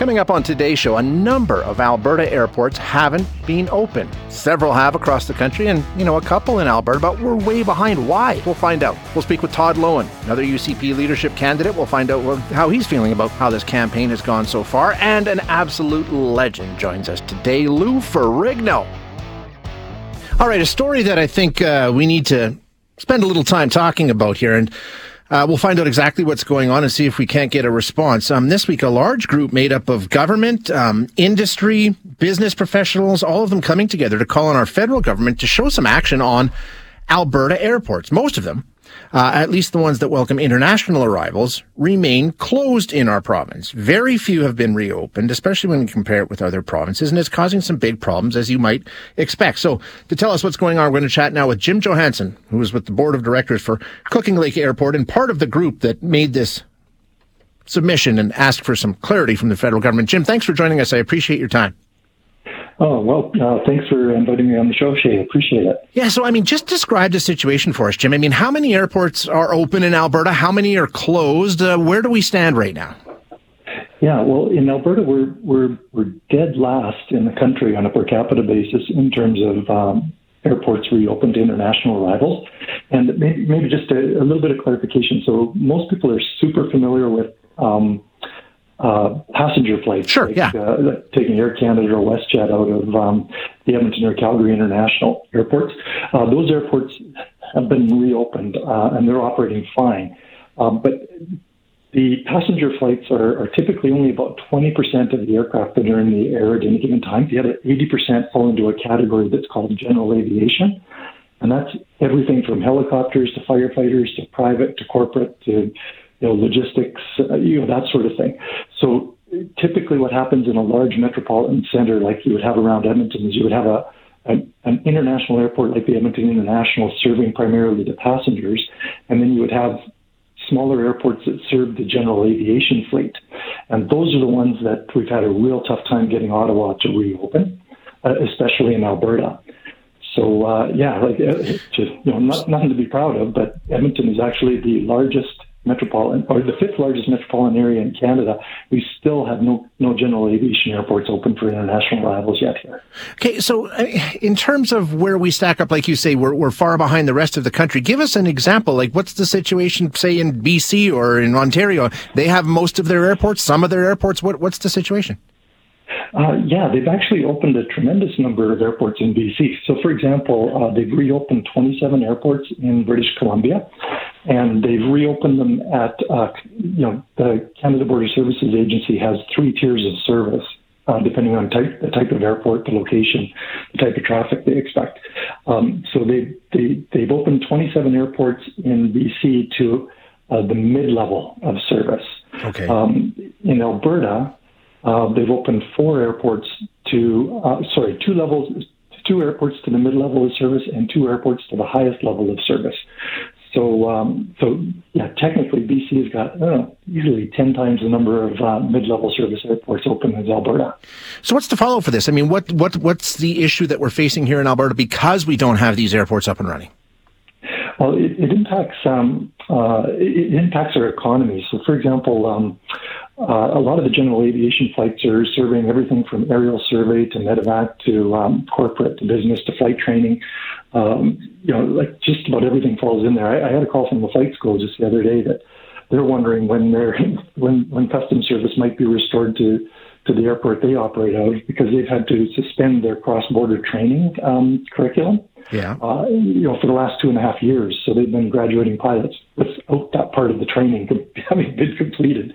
Coming up on today's show, a number of Alberta airports haven't been open. Several have across the country, and, you know, a couple in Alberta, but we're way behind. Why? We'll find out. We'll speak with Todd Loewen, another UCP leadership candidate. We'll find out how he's feeling about how this campaign has gone so far. And an absolute legend joins us today, Lou Ferrigno. All right, a story that I think uh, we need to spend a little time talking about here. And uh, we'll find out exactly what's going on and see if we can't get a response. Um, this week, a large group made up of government, um, industry, business professionals, all of them coming together to call on our federal government to show some action on Alberta airports. Most of them uh, at least the ones that welcome international arrivals, remain closed in our province. Very few have been reopened, especially when we compare it with other provinces, and it's causing some big problems, as you might expect. So, to tell us what's going on, we're going to chat now with Jim Johansson, who is with the board of directors for Cooking Lake Airport and part of the group that made this submission and asked for some clarity from the federal government. Jim, thanks for joining us. I appreciate your time. Oh, well, uh, thanks for inviting me on the show, Shay. Appreciate it. Yeah, so, I mean, just describe the situation for us, Jim. I mean, how many airports are open in Alberta? How many are closed? Uh, where do we stand right now? Yeah, well, in Alberta, we're, we're, we're dead last in the country on a per capita basis in terms of um, airports reopened to international arrivals. And maybe, maybe just a, a, little bit of clarification. So, most people are super familiar with um, uh, passenger flights. Sure, like, yeah. Uh, taking Air Canada or WestJet out of um, the Edmonton or Calgary international airports. Uh, those airports have been reopened uh, and they're operating fine. Um, but the passenger flights are, are, typically only about 20% of the aircraft that are in the air at any given time. The other 80% fall into a category that's called general aviation. And that's everything from helicopters to firefighters to private to corporate to you know, logistics, uh, you know, that sort of thing. So typically what happens in a large metropolitan center like you would have around Edmonton is you would have a an, an international airport like the Edmonton International serving primarily the passengers, and then you would have smaller airports that serve the general aviation fleet. And those are the ones that we've had a real tough time getting Ottawa to reopen, uh, especially in Alberta. So uh, yeah, like uh, just you know, not, nothing to be proud of, but Edmonton is actually the largest metropolitan or the fifth largest metropolitan area in Canada, we still have no no general aviation airports open for international arrivals yet here. Okay, so in terms of where we stack up, like you say, we're we're far behind the rest of the country. Give us an example. Like, what's the situation, say, in BC or in Ontario? They have most of their airports, some of their airports. What what's the situation? Uh, yeah, they've actually opened a tremendous number of airports in BC. So, for example, uh, they've reopened 27 airports in British Columbia, and they've reopened them at, uh, you know, the Canada Border Services Agency has three tiers of service. Uh, depending on type, the type of airport, the location, the type of traffic they expect. Um, so they, they, they've opened 27 airports in BC to uh, the mid-level of service. Okay. Um, in Alberta, uh, they've opened four airports to, uh, sorry, two levels, two airports to the mid level of service and two airports to the highest level of service. So, um, so yeah, technically BC has got know, easily 10 times the number of uh, mid-level service airports open as Alberta. So what's the follow up for this? I mean, what, what, what's the issue that we're facing here in Alberta because we don't have these airports up and running? Well, it, it impacts um, uh, it, it, impacts our economy. So, for example, um, uh, a lot of the general aviation flights are serving everything from aerial survey to medevac to um, corporate to business to flight training. Um, you know, like just about everything falls in there. I, I had a call from the flight school just the other day that they're wondering when they're when when customs service might be restored to to the airport they operate out of because they've had to suspend their cross border training um, curriculum yeah. Uh, you know, for the last two and a half years. So they've been graduating pilots without that part of the training having been completed,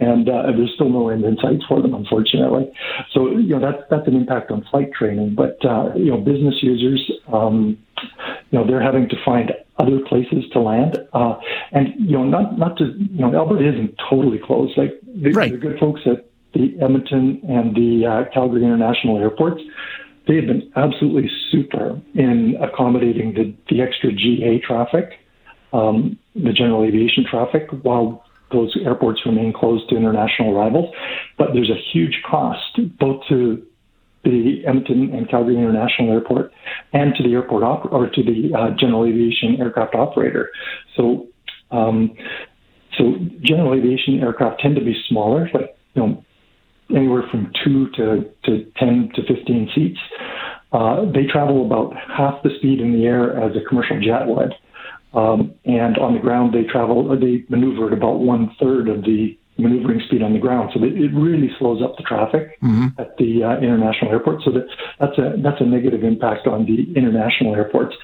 and uh, there's still no end in sight for them, unfortunately. So you know that's that's an impact on flight training. But uh, you know, business users, um, you know, they're having to find other places to land. Uh, and, you know, not, not to, you know, Alberta isn't totally closed. Like, the, right. the good folks at the Edmonton and the uh, Calgary International Airports, they have been absolutely super in accommodating the, the extra GA traffic, um, the general aviation traffic, while those airports remain closed to international arrivals. But there's a huge cost both to the Edmonton and Calgary International Airport and to the airport op- or to the uh, general aviation aircraft operator. So, um, so general aviation aircraft tend to be smaller, like you know, anywhere from two to, to ten to fifteen seats. Uh, they travel about half the speed in the air as a commercial jet would. Um, and on the ground, they travel, they maneuver at about one third of the maneuvering speed on the ground. So it really slows up the traffic mm-hmm. at the uh, international airport. So that, that's a that's a negative impact on the international airports.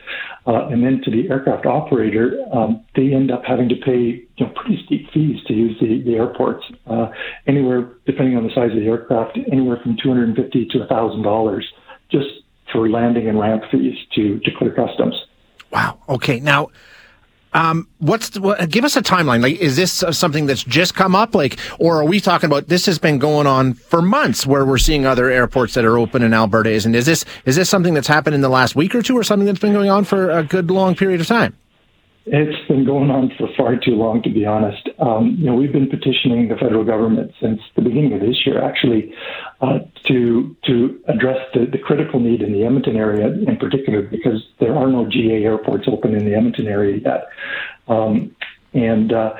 Uh, and then to the aircraft operator, um, they end up having to pay you know pretty steep fees to use the the airports. Uh, anywhere depending on the size of the aircraft, anywhere from two hundred and fifty to thousand dollars just for landing and ramp fees to to clear customs. Wow. Okay. Now um, what's the, what, give us a timeline? Like, is this something that's just come up? Like, or are we talking about this has been going on for months, where we're seeing other airports that are open in Alberta? Isn't is this is this something that's happened in the last week or two, or something that's been going on for a good long period of time? It's been going on for far too long, to be honest. Um, you know, we've been petitioning the federal government since the beginning of this year, actually, uh, to to address the, the critical need in the Edmonton area, in particular, because there are no GA airports open in the Edmonton area yet. Um, and uh,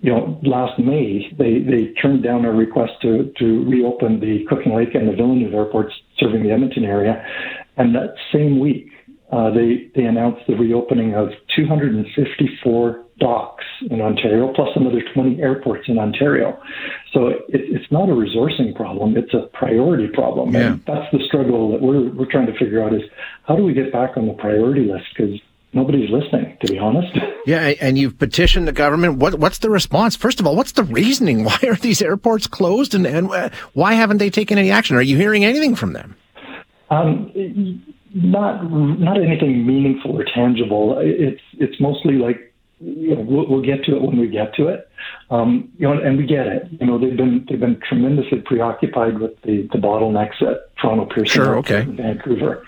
you know, last May they they turned down our request to to reopen the Cooking Lake and the Villeneuve airports serving the Edmonton area, and that same week uh, they they announced the reopening of 254 docks in Ontario, plus another 20 airports in Ontario. So it, it's not a resourcing problem; it's a priority problem. Yeah. And that's the struggle that we're we're trying to figure out: is how do we get back on the priority list? Because nobody's listening, to be honest. Yeah, and you've petitioned the government. What, what's the response? First of all, what's the reasoning? Why are these airports closed, and, and uh, why haven't they taken any action? Are you hearing anything from them? Um, not not anything meaningful or tangible. It's it's mostly like you know, we'll, we'll get to it when we get to it. Um, you know, and we get it. You know, they've been they've been tremendously preoccupied with the, the bottlenecks at Toronto Pearson sure, okay. and Vancouver,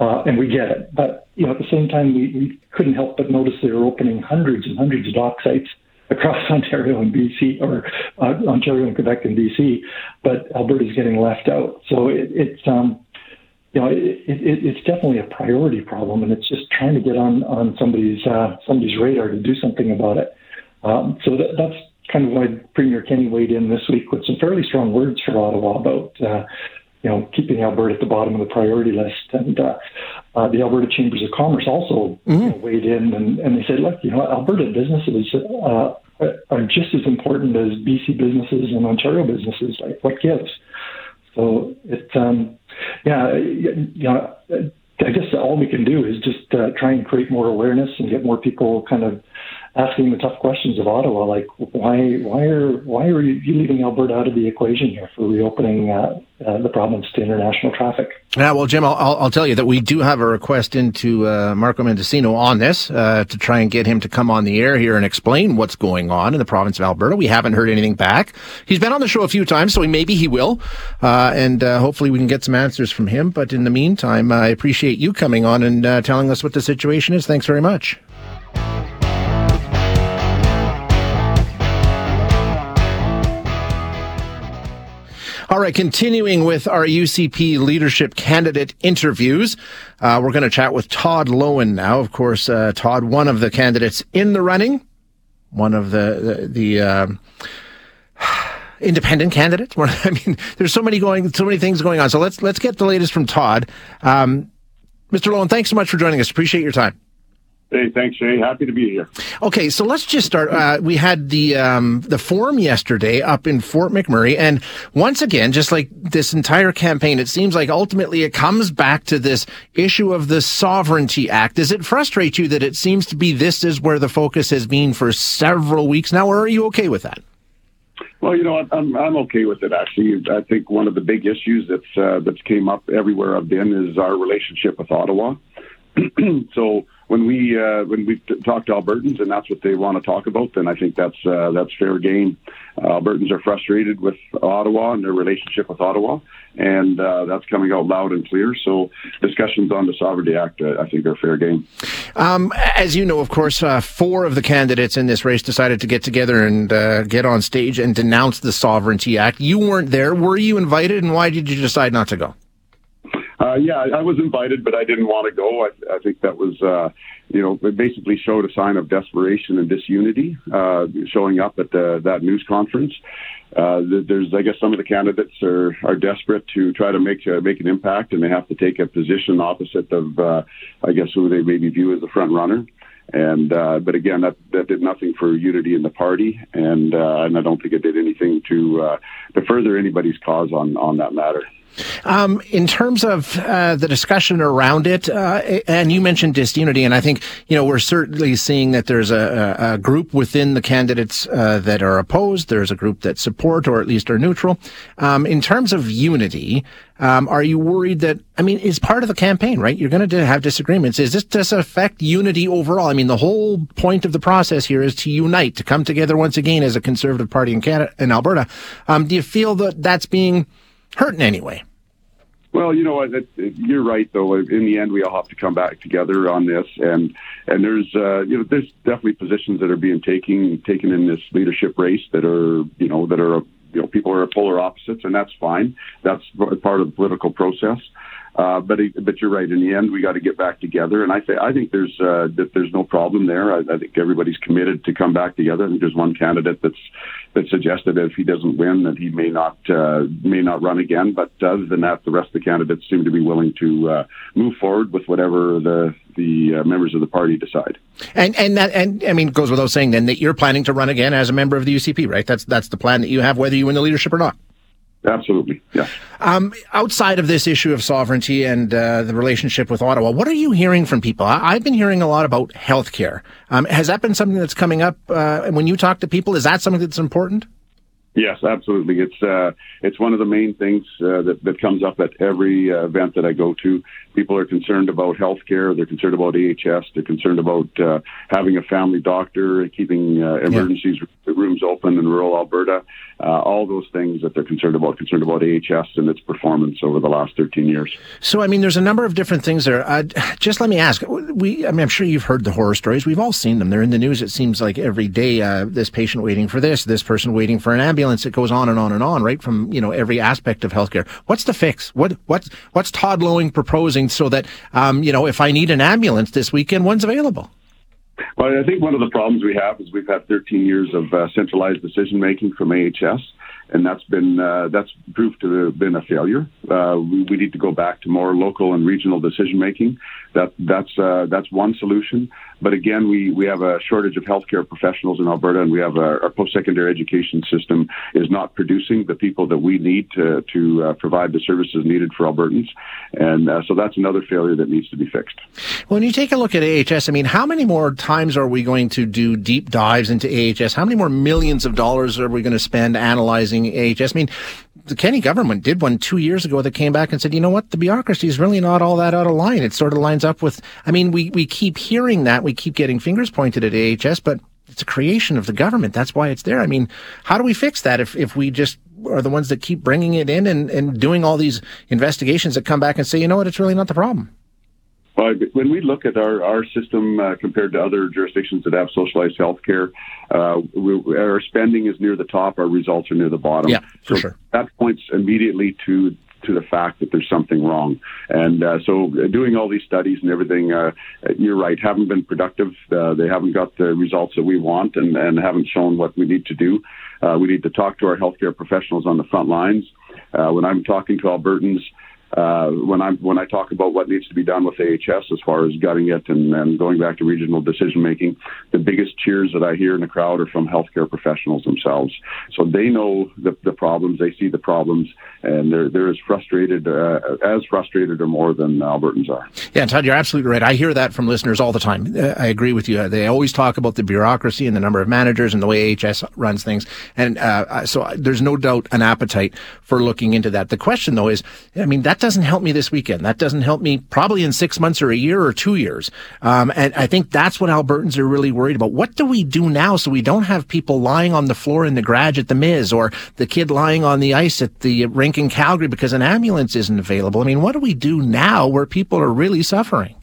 uh, and we get it. But you know, at the same time, we, we couldn't help but notice they were opening hundreds and hundreds of dock sites across Ontario and BC, or uh, Ontario and Quebec and BC, but Alberta's getting left out. So it, it's um, you know, it, it, it's definitely a priority problem, and it's just trying to get on on somebody's uh, somebody's radar to do something about it. Um, so that, that's kind of why Premier Kenney weighed in this week with some fairly strong words for Ottawa about uh, you know keeping Alberta at the bottom of the priority list, and uh, uh, the Alberta Chambers of Commerce also mm-hmm. you know, weighed in and, and they said, look, you know, Alberta businesses. Uh, are just as important as BC businesses and Ontario businesses. Like, what gives? So it, um, yeah, you know, I guess all we can do is just uh, try and create more awareness and get more people kind of asking the tough questions of Ottawa, like why why are why are you leaving Alberta out of the equation here for reopening uh, uh, the province to international traffic? Yeah, well, Jim, I'll, I'll tell you that we do have a request into uh, Marco Mendicino on this uh, to try and get him to come on the air here and explain what's going on in the province of Alberta. We haven't heard anything back. He's been on the show a few times, so maybe he will, uh, and uh, hopefully we can get some answers from him. But in the meantime, I appreciate you coming on and telling us what the situation is. Thanks very much. All right, continuing with our UCP leadership candidate interviews, uh, we're going to chat with Todd Loewen now. Of course, uh, Todd, one of the candidates in the running, one of the the, the uh, independent candidates. I mean, there's so many going, so many things going on. So let's let's get the latest from Todd. Um, Mr. Loewen, thanks so much for joining us. Appreciate your time. Hey, thanks, Shay. Happy to be here. Okay, so let's just start. Uh, we had the um, the forum yesterday up in Fort McMurray, and once again, just like this entire campaign, it seems like ultimately it comes back to this issue of the Sovereignty Act. Does it frustrate you that it seems to be this is where the focus has been for several weeks now, or are you okay with that? Well, you know, I'm I'm okay with it actually. I think one of the big issues that's uh, that's came up everywhere I've been is our relationship with Ottawa so when we uh, when we t- talk to Albertans and that's what they want to talk about, then I think that's uh, that's fair game. Uh, Albertans are frustrated with Ottawa and their relationship with Ottawa, and uh, that's coming out loud and clear. So discussions on the Sovereignty Act, uh, I think, are fair game. Um, as you know, of course, uh, four of the candidates in this race decided to get together and get on stage and denounce the Sovereignty Act. You weren't there. Were you invited, and why did you decide not to go? Uh, yeah, I was invited, but I didn't want to go. I, I think that was, uh, you know, it basically showed a sign of desperation and disunity uh, showing up at the, that news conference. Uh, there's, I guess, some of the candidates are, are desperate to try to make uh, make an impact, and they have to take a position opposite of, uh, I guess, who they maybe view as the front runner. And uh, but again, that that did nothing for unity in the party, and uh, and I don't think it did anything to uh, to further anybody's cause on on that matter. Um, in terms of uh, the discussion around it, uh, and you mentioned disunity, and I think you know we're certainly seeing that there's a, a group within the candidates uh, that are opposed. There's a group that support, or at least are neutral. Um, in terms of unity, um, are you worried that I mean, is part of the campaign, right? You're going to have disagreements. Is this does affect unity overall? I mean, the whole point of the process here is to unite, to come together once again as a conservative party in Canada, in Alberta. Um, do you feel that that's being hurt in any way? Well, you know, what? you're right. Though in the end, we all have to come back together on this, and and there's uh, you know there's definitely positions that are being taken taken in this leadership race that are you know that are you know people are polar opposites, and that's fine. That's part of the political process. Uh, but but you're right. In the end, we got to get back together, and I think I think there's uh, that there's no problem there. I, I think everybody's committed to come back together. I think there's one candidate that's that suggested that if he doesn't win, that he may not uh, may not run again. But other than that, the rest of the candidates seem to be willing to uh, move forward with whatever the the uh, members of the party decide. And and that and I mean goes without saying then that you're planning to run again as a member of the UCP, right? That's that's the plan that you have, whether you win the leadership or not. Absolutely, yeah. Um, outside of this issue of sovereignty and uh, the relationship with Ottawa, what are you hearing from people? I- have been hearing a lot about healthcare. Um, has that been something that's coming up uh, when you talk to people? Is that something that's important? Yes, absolutely. It's uh, it's one of the main things uh, that that comes up at every uh, event that I go to. People are concerned about healthcare. They're concerned about AHS. They're concerned about uh, having a family doctor, keeping uh, emergencies yeah. Rooms open in rural Alberta. Uh, all those things that they're concerned about. Concerned about AHS and its performance over the last 13 years. So, I mean, there's a number of different things there. just let me ask. We, I mean, I'm sure you've heard the horror stories. We've all seen them. They're in the news. It seems like every day. this patient waiting for this. This person waiting for an ambulance ambulance. It goes on and on and on, right? From, you know, every aspect of healthcare. What's the fix? What, what's, what's Todd Loewen proposing so that, um, you know, if I need an ambulance this weekend, one's available? Well, I think one of the problems we have is we've had 13 years of uh, centralized decision making from AHS, and that's been uh, that's proved to have been a failure. Uh, we, we, need to go back to more local and regional decision making. That that's uh, that's one solution. But again, we, we have a shortage of healthcare professionals in Alberta, and we have a, our post-secondary education system is not producing the people that we need to to uh, provide the services needed for Albertans, and uh, so that's another failure that needs to be fixed. When you take a look at AHS, I mean, how many more times are we going to do deep dives into AHS? How many more millions of dollars are we going to spend analyzing AHS? I mean, the Kenney government did one two years ago that came back and said, you know what, the bureaucracy is really not all that out of line. It sort of lines up with, I mean, we, we keep hearing that. We keep getting fingers pointed at AHS, but it's a creation of the government. That's why it's there. I mean, how do we fix that if, if we just are the ones that keep bringing it in and, and doing all these investigations that come back and say, you know what, it's really not the problem? Well, when we look at our, our system uh, compared to other jurisdictions that have socialized health care, uh, our spending is near the top, our results are near the bottom. Yeah, for so sure. That points immediately to to the fact that there's something wrong. And uh, so, doing all these studies and everything, uh, you're right, haven't been productive. Uh, they haven't got the results that we want and, and haven't shown what we need to do. Uh, we need to talk to our healthcare professionals on the front lines. Uh, when I'm talking to Albertans, uh, when I when I talk about what needs to be done with AHS as far as gutting it and, and going back to regional decision making, the biggest cheers that I hear in the crowd are from healthcare professionals themselves. So they know the, the problems, they see the problems, and they're they're as frustrated uh, as frustrated or more than Albertans are. Yeah, Todd, you're absolutely right. I hear that from listeners all the time. Uh, I agree with you. They always talk about the bureaucracy and the number of managers and the way AHS runs things, and uh, so there's no doubt an appetite for looking into that. The question though is, I mean that that doesn't help me this weekend. That doesn't help me probably in six months or a year or two years. Um, and I think that's what Albertans are really worried about. What do we do now so we don't have people lying on the floor in the garage at the Miz or the kid lying on the ice at the rink in Calgary because an ambulance isn't available? I mean, what do we do now where people are really suffering?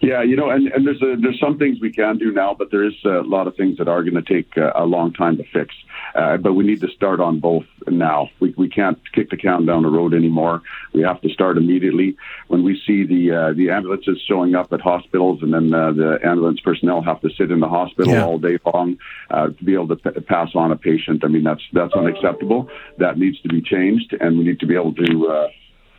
Yeah, you know, and, and there's a, there's some things we can do now, but there is a lot of things that are going to take a, a long time to fix. Uh, but we need to start on both now. We, we can't kick the can down the road anymore. We have to start immediately. When we see the uh, the ambulances showing up at hospitals, and then uh, the ambulance personnel have to sit in the hospital yeah. all day long uh, to be able to p- pass on a patient. I mean, that's that's unacceptable. That needs to be changed, and we need to be able to. Uh,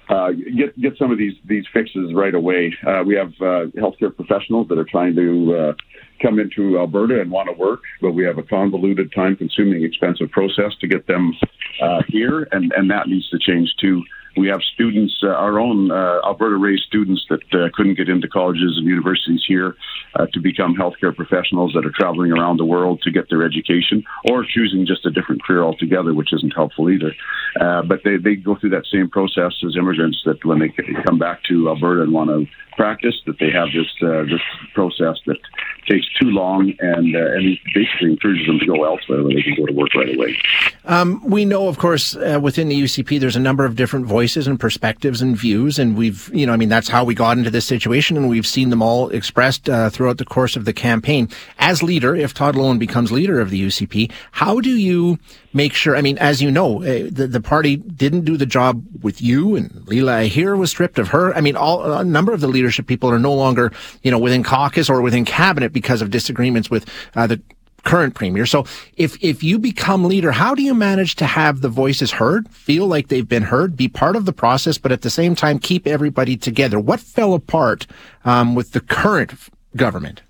uh, get get some of these these fixes right away. Uh, we have uh, healthcare professionals that are trying to uh, come into Alberta and want to work, but we have a convoluted, time-consuming, expensive process to get them uh, here, and and that needs to change too. We have students, uh, our own uh, Alberta-raised students that uh, couldn't get into colleges and universities here uh, to become healthcare professionals that are traveling around the world to get their education, or choosing just a different career altogether, which isn't helpful either. Uh, but they, they go through that same process as immigrants that when they come back to Alberta and want to practice, that they have this this process that takes too long and and basically encourages them to go elsewhere where they can go to work right away. Um, we know, of course, within the UCP, there's a number of different voices and perspectives and views, and we've, you know, I mean, that's how we got into this situation, and we've seen them all expressed uh, throughout the course of the campaign. As leader, if Todd Loewen becomes leader of the UCP, how do you make sure? I mean, as you know, uh, the the party didn't do the job with you, and Leela Aheer was stripped of her. I mean, all a number of the leadership people are no longer, you know, within caucus or within cabinet because of disagreements with uh, the current premier. So if if you become leader, how do you manage to have the voices heard, feel like they've been heard, be part of the process, but at the same time keep everybody together? What fell apart um, with the current government?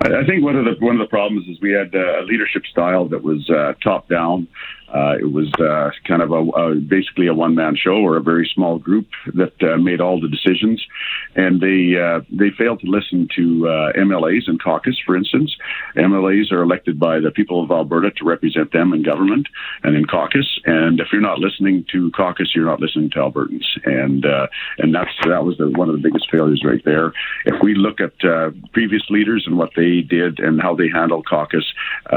I think one of the one of the problems is we had uh, a leadership style that was uh, top down. Uh, it was uh, kind of a, a basically a one man show or a very small group that uh, made all the decisions, and they uh, they failed to listen to uh, MLAs and caucus, for instance. MLAs are elected by the people of Alberta to represent them in government and in caucus, and if you're not listening to caucus, you're not listening to Albertans, and uh, and that's that was the, one of the biggest failures right there. If we look at previous leaders and what they did and how they handled caucus,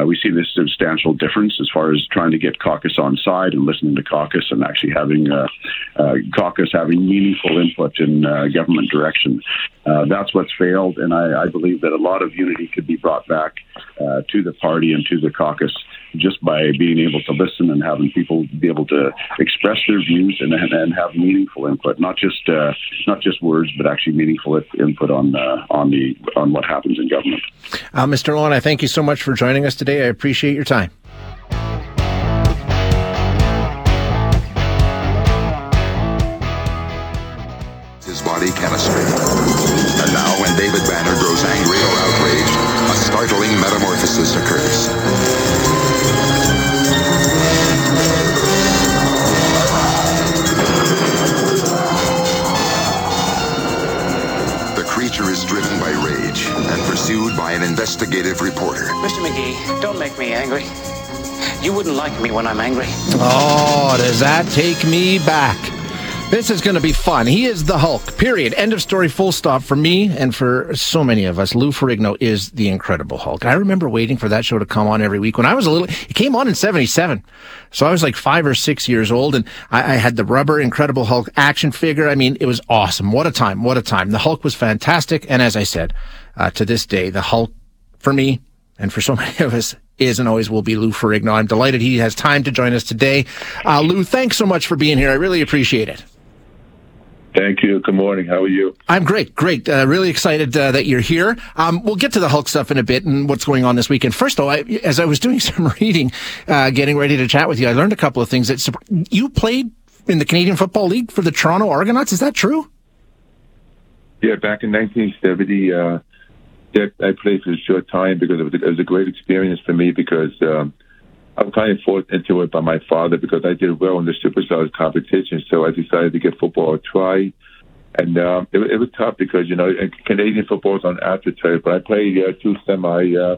we see this substantial difference as far as trying to get caucus on side and listening to caucus and actually having uh, uh, caucus having meaningful input in uh, government direction. Uh, that's what's failed, and I, I, believe that a lot of unity could be brought back uh, to the party and to the caucus just by being able to listen and having people be able to express their views and, and, and have meaningful input, not just uh, not just words, but actually meaningful input on on the on what happens in government. Mr. Loewen, I thank you so much for joining us today. I appreciate your time. Body chemistry. And now, when David Banner grows angry or outraged, a startling metamorphosis occurs. The creature is driven by rage and pursued by an investigative reporter. Mr. McGee, don't make me angry. You wouldn't like me when I'm angry. Oh, does that take me back? This is going to be fun. He is the Hulk. Period. End of story. Full stop. For me and for so many of us, Lou Ferrigno is the Incredible Hulk. I remember waiting for that show to come on every week when I was a little. It came on in '77, so I was like five or six years old, and I, I had the rubber Incredible Hulk action figure. I mean, it was awesome. What a time! What a time! The Hulk was fantastic, and as I said, uh, to this day, the Hulk for me and for so many of us is and always will be Lou Ferrigno. I'm delighted he has time to join us today. Uh, Lou, thanks so much for being here. I really appreciate it. Thank you. Good morning. How are you? I'm great. Great. Uh, really excited uh, that you're here. Um, we'll get to the Hulk stuff in a bit and what's going on this weekend. First, though, I, as I was doing some reading, uh, getting ready to chat with you, I learned a couple of things. That you played in the Canadian Football League for the Toronto Argonauts. Is that true? Yeah, back in 1970, uh, I played for a short time because it was, a, it was a great experience for me because um, I was kind of forced into it by my father because I did well in the Superstars competition. So I decided to give football a try. And um, it, it was tough because, you know, Canadian football is on AstroTurf, but I played uh, two semi uh,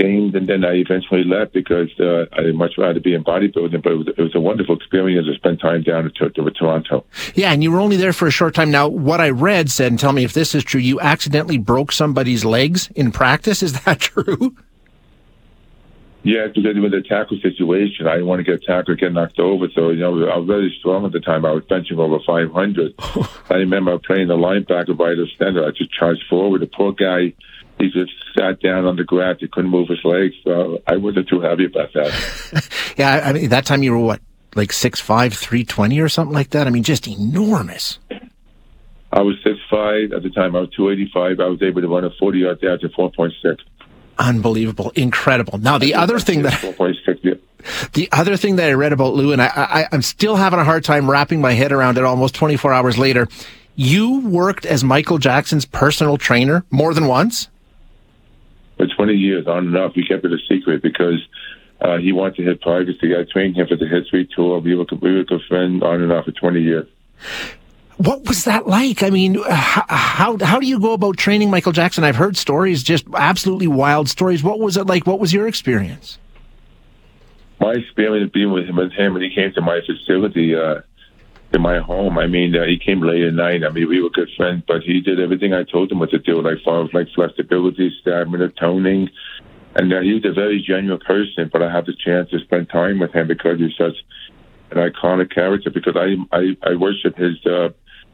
gained, and then I eventually left because uh, I'd much rather be in bodybuilding. But it was, it was a wonderful experience to spend time down in, in Toronto. Yeah, and you were only there for a short time. Now, what I read said, and tell me if this is true, you accidentally broke somebody's legs in practice. Is that true? Yeah, because it was a tackle situation. I didn't want to get tackled, get knocked over. So, you know, I was very strong at the time. I was benching over 500. I remember playing the linebacker by the center. I just charged forward. The poor guy, he just sat down on the grass. He couldn't move his legs. So I wasn't too happy about that. yeah, I mean, that time you were what, like 6'5", 320 or something like that? I mean, just enormous. I was 6'5". At the time, I was 285. I was able to run a 40-yard dash at 4.6 unbelievable, incredible. Now, the other thing that the other thing that I read about Lou, and I, I, I'm still having a hard time wrapping my head around it. Almost 24 hours later, you worked as Michael Jackson's personal trainer more than once. For 20 years, on and off, we kept it a secret because uh, he wanted to hit privacy. I trained him for the history tour. We were, we were good friends on and off for 20 years. What was that like? I mean, how, how, how do you go about training Michael Jackson? I've heard stories, just absolutely wild stories. What was it like? What was your experience? My experience being with him, with him when he came to my facility, uh, to my home. I mean, uh, he came late at night. I mean, we were good friends, but he did everything I told him what to do, like far as like flexibility, stamina, toning, and uh, he was a very genuine person. But I had the chance to spend time with him because he's such an iconic character. Because I I, I worship his uh,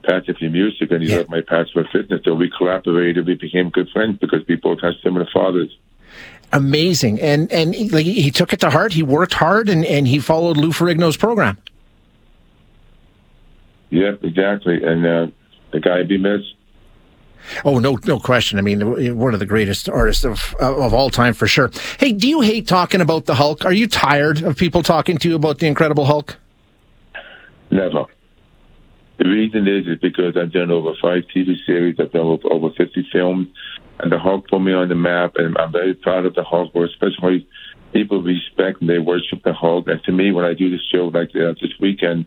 passion for music, and he yeah. loved my passion for fitness. So we collaborated. We became good friends because we both had similar fathers. Amazing, and and he, like, he took it to heart. He worked hard, and and he followed Lou Ferrigno's program. Yeah, exactly, and uh, the guy be missed. Oh no, no question. I mean, one of the greatest artists of of all time for sure. Hey, do you hate talking about the Hulk? Are you tired of people talking to you about the Incredible Hulk? Never. The reason is is because I've done over five TV series, I've done over, over 50 films, and the Hulk put me on the map, and I'm very proud of the Hulk, especially people respect and they worship the Hulk. And to me, when I do this show like uh, this weekend,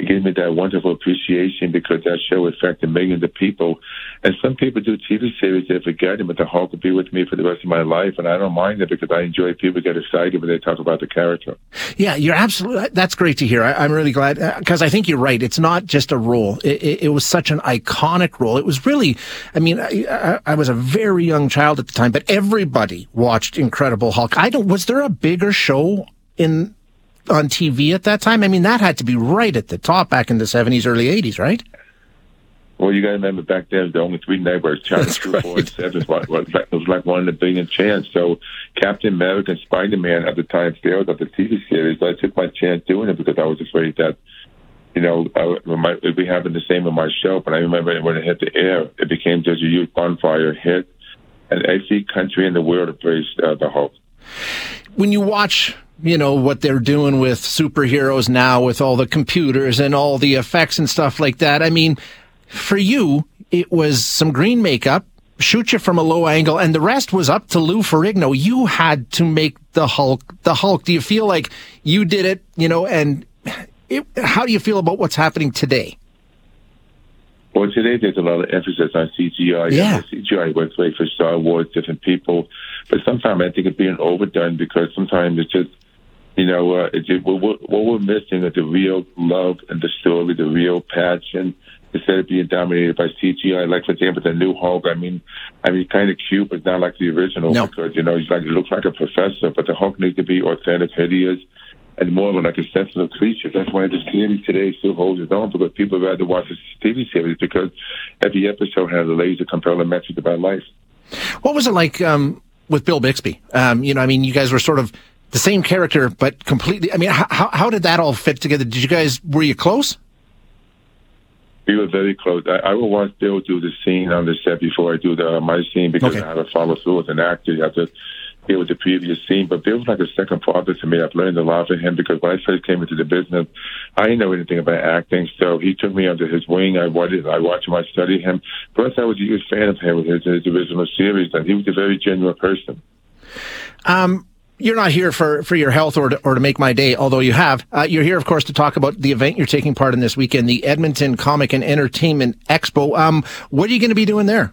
it gave me that wonderful appreciation because that show affected millions of people. And some people do TV series, they forget it, but the Hulk will be with me for the rest of my life. And I don't mind it because I enjoy people get excited when they talk about the character. Yeah, you're absolutely, that's great to hear. I, am really glad because uh, I think you're right. It's not just a role. It, it, it, was such an iconic role. It was really, I mean, I, I, I was a very young child at the time, but everybody watched Incredible Hulk. I don't, was there a bigger show in on TV at that time? I mean, that had to be right at the top back in the 70s, early 80s, right? Well, you got to remember back then, the only three networks, Channel 2, right. 4, and 7 was, was, was like one in a billion chance. So Captain America and Spider-Man at the time failed at the TV series. I took my chance doing it because I was afraid that, you know, I, my, it'd be happening the same in my show. But I remember when it hit the air, it became just a huge bonfire hit. And every country in the world embraced uh, the Hulk. When you watch you know, what they're doing with superheroes now with all the computers and all the effects and stuff like that. I mean, for you, it was some green makeup, shoot you from a low angle, and the rest was up to Lou Ferrigno. You had to make the Hulk, the Hulk. Do you feel like you did it, you know, and it, how do you feel about what's happening today? Well, today there's a lot of emphasis on CGI. Yeah. CGI works great for Star Wars, different people. But sometimes I think it's being overdone because sometimes it's just you know, uh, it's, it, what, what we're missing is the real love and the story, the real passion, instead of being dominated by CGI. Like for example, the new Hulk. I mean, I mean, kind of cute, but not like the original no. because you know he's like he looks like a professor. But the Hulk needs to be authentic, hideous, and more of like a sensitive creature. That's why the series today still holds its own because people rather watch the TV series because every episode has a laser compelling message about life. What was it like um, with Bill Bixby? Um, you know, I mean, you guys were sort of the same character, but completely. I mean, how how did that all fit together? Did you guys were you close? We were very close. I, I will want Bill do the scene on the set before I do the uh, my scene because okay. I have to follow through as an actor. You have to deal was the previous scene. But Bill was like a second father to me. I've learned a lot from him because when I first came into the business, I didn't know anything about acting. So he took me under his wing. I watched, I watched him. I studied him. Plus, I was a huge fan of him with his, his original series, and he was a very genuine person. Um, you're not here for, for your health or to, or to make my day, although you have. Uh, you're here, of course, to talk about the event you're taking part in this weekend, the Edmonton Comic and Entertainment Expo. Um, what are you going to be doing there?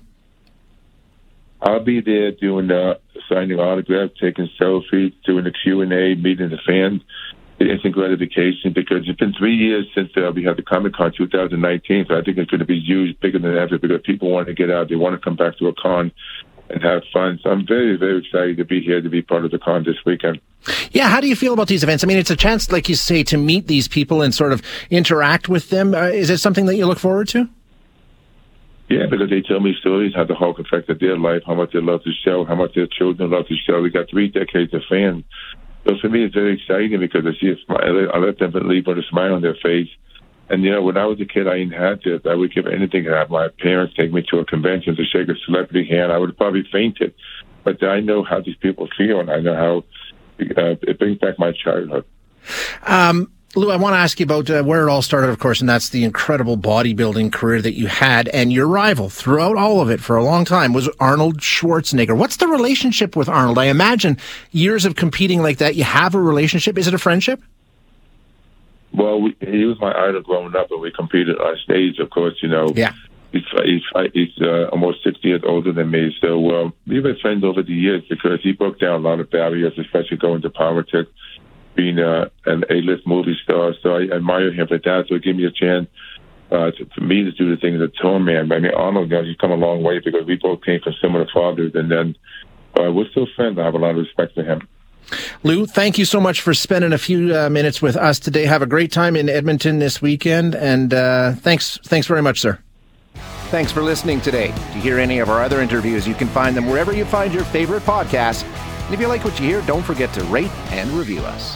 I'll be there doing uh, signing autographs, taking selfies, doing the Q and A, meeting the fans. It is Instant gratification because it's been three years since uh, we had the Comic Con 2019, so I think it's going to be huge, bigger than ever because people want to get out, they want to come back to a con and have fun. So I'm very, very excited to be here to be part of the con this weekend. Yeah, how do you feel about these events? I mean, it's a chance, like you say, to meet these people and sort of interact with them. Uh, is it something that you look forward to? Yeah, because they tell me stories how the Hulk affected their life, how much they love the show, how much their children love the show. We got three decades of fans so for me, it's very exciting because I see a smile. I let them leave with a smile on their face. And you know, when I was a kid, I didn't have this. I would give anything to have my parents take me to a convention to shake a celebrity hand. I would have probably fainted. But I know how these people feel, and I know how uh, it brings back my childhood. Um, Lou, I want to ask you about uh, where it all started, of course, and that's the incredible bodybuilding career that you had. And your rival throughout all of it for a long time was Arnold Schwarzenegger. What's the relationship with Arnold? I imagine years of competing like that, you have a relationship. Is it a friendship? Well, we, he was my idol growing up, and we competed on stage, of course, you know. Yeah. He's, he's, he's uh, almost 60 years older than me. So uh, we've been friends over the years because he broke down a lot of barriers, especially going to politics being a, an A-list movie star. So I admire him for that. So it gave me a chance uh, to, for me to do the things that Tone Man. I mean, Arnold, you know, he's come a long way because we both came from similar fathers. And then uh, we're still friends. I have a lot of respect for him. Lou, thank you so much for spending a few uh, minutes with us today. Have a great time in Edmonton this weekend, and uh, thanks, thanks very much, sir. Thanks for listening today. To hear any of our other interviews, you can find them wherever you find your favorite podcasts. And if you like what you hear, don't forget to rate and review us.